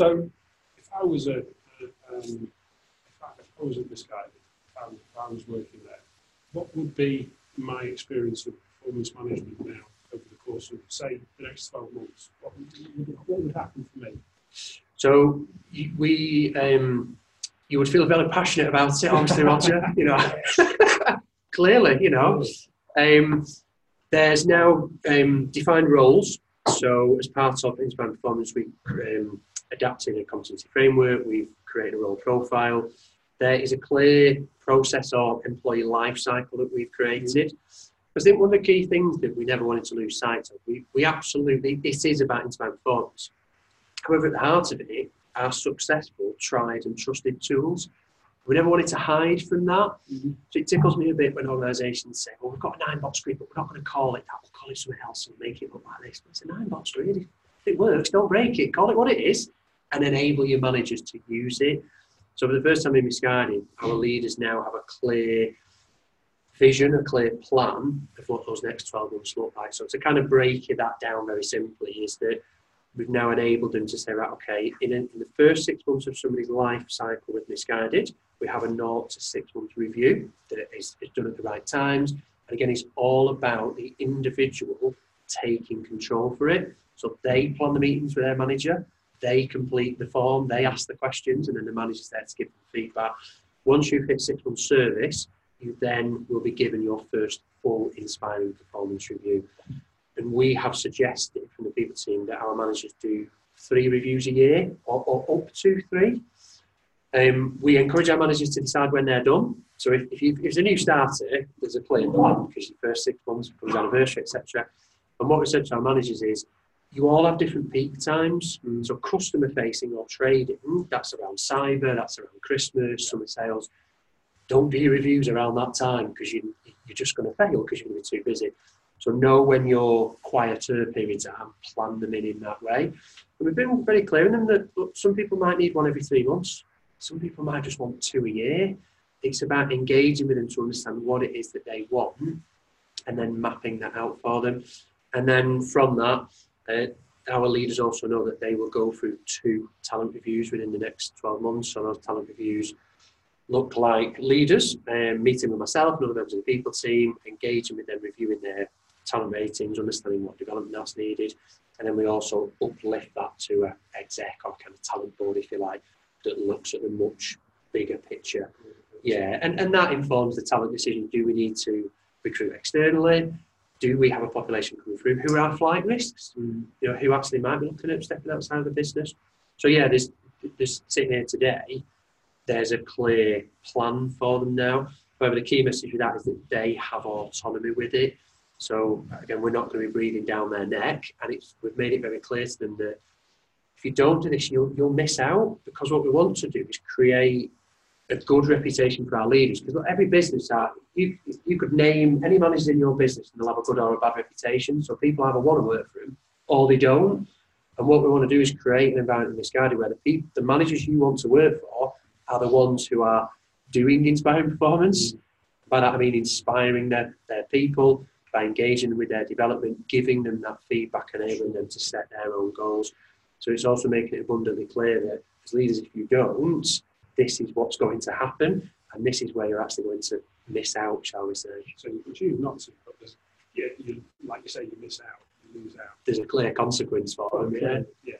So, if I was a, a um, if, I, if I was at Missguided, if I, if I was working there, what would be my experience of performance management now over the course of, say, the next 12 months? What would, what would happen for me? So we, um, you would feel very passionate about it, obviously, Roger. You know, clearly, you know. Um, there's now um, defined roles. So as part of Inspiring Performance, we um, adapted a competency framework. We've created a role profile. There is a clear process or employee life cycle that we've created. I think one of the key things that we never wanted to lose sight of, we, we absolutely, this is about inspired performance. However, at the heart of it are successful, tried and trusted tools. We never wanted to hide from that. Mm-hmm. So it tickles me a bit when organisations say, well, we've got a nine box grid, but we're not going to call it that. We'll call it something else and make it look like this. But it's a nine box grid. If it works, don't break it. Call it what it is and enable your managers to use it. So for the first time in Missguided, our leaders now have a clear vision, a clear plan of what those next 12 months look like. So to kind of break that down very simply is that we've now enabled them to say, right, okay, in, in the first six months of somebody's life cycle with Missguided, we have a naught to six month review that is, is done at the right times. And again, it's all about the individual taking control for it. So they plan the meetings with their manager, they complete the form, they ask the questions, and then the manager's there to give them feedback. Once you've hit six months service, you then will be given your first full inspiring performance review. And we have suggested people team that our managers do three reviews a year or, or up to three. Um, we encourage our managers to decide when they're done. So if, if, you, if it's a new starter, there's a clear plan because your first six months becomes anniversary, etc. And what we said to our managers is, you all have different peak times. Mm. So customer facing or trading, that's around cyber, that's around Christmas, summer sales. Don't do reviews around that time because you, you're just going to fail because you're going to be too busy. So know when your quieter periods are and plan them in in that way. And we've been very clear in them that look, some people might need one every three months. Some people might just want two a year. It's about engaging with them to understand what it is that they want and then mapping that out for them. And then from that, uh, our leaders also know that they will go through two talent reviews within the next 12 months. So those talent reviews look like leaders um, meeting with myself and other members of the people team, engaging with them, reviewing their talent ratings, understanding what development that's needed, and then we also uplift that to a exec or kind of talent board, if you like, that looks at the much bigger picture. Yeah, and, and that informs the talent decision. Do we need to recruit externally? Do we have a population coming through? Who are our flight risks? And, you know, who actually might be looking at stepping outside of the business? So yeah, there's, there's sitting here today, there's a clear plan for them now. However, the key message with that is that they have autonomy with it. So again, we're not going to be breathing down their neck, and it's we've made it very clear to them that if you don't do this, you'll you'll miss out because what we want to do is create a good reputation for our leaders. Because every business, are, you you could name any managers in your business, and they'll have a good or a bad reputation. So people either want to work for them or they don't. And what we want to do is create an environment in Missguided where the people, the managers you want to work for, are the ones who are doing inspiring performance. By that I mean inspiring their, their people, by engaging with their development, giving them that feedback, enabling them to set their own goals. So it's also making it abundantly clear that as leaders, if you don't, this is what's going to happen, and this is where you're actually going to miss out, shall we say? So you can choose not to, but yeah, you, like you say, you miss out, you lose out. There's a clear consequence for them. Yeah, yeah.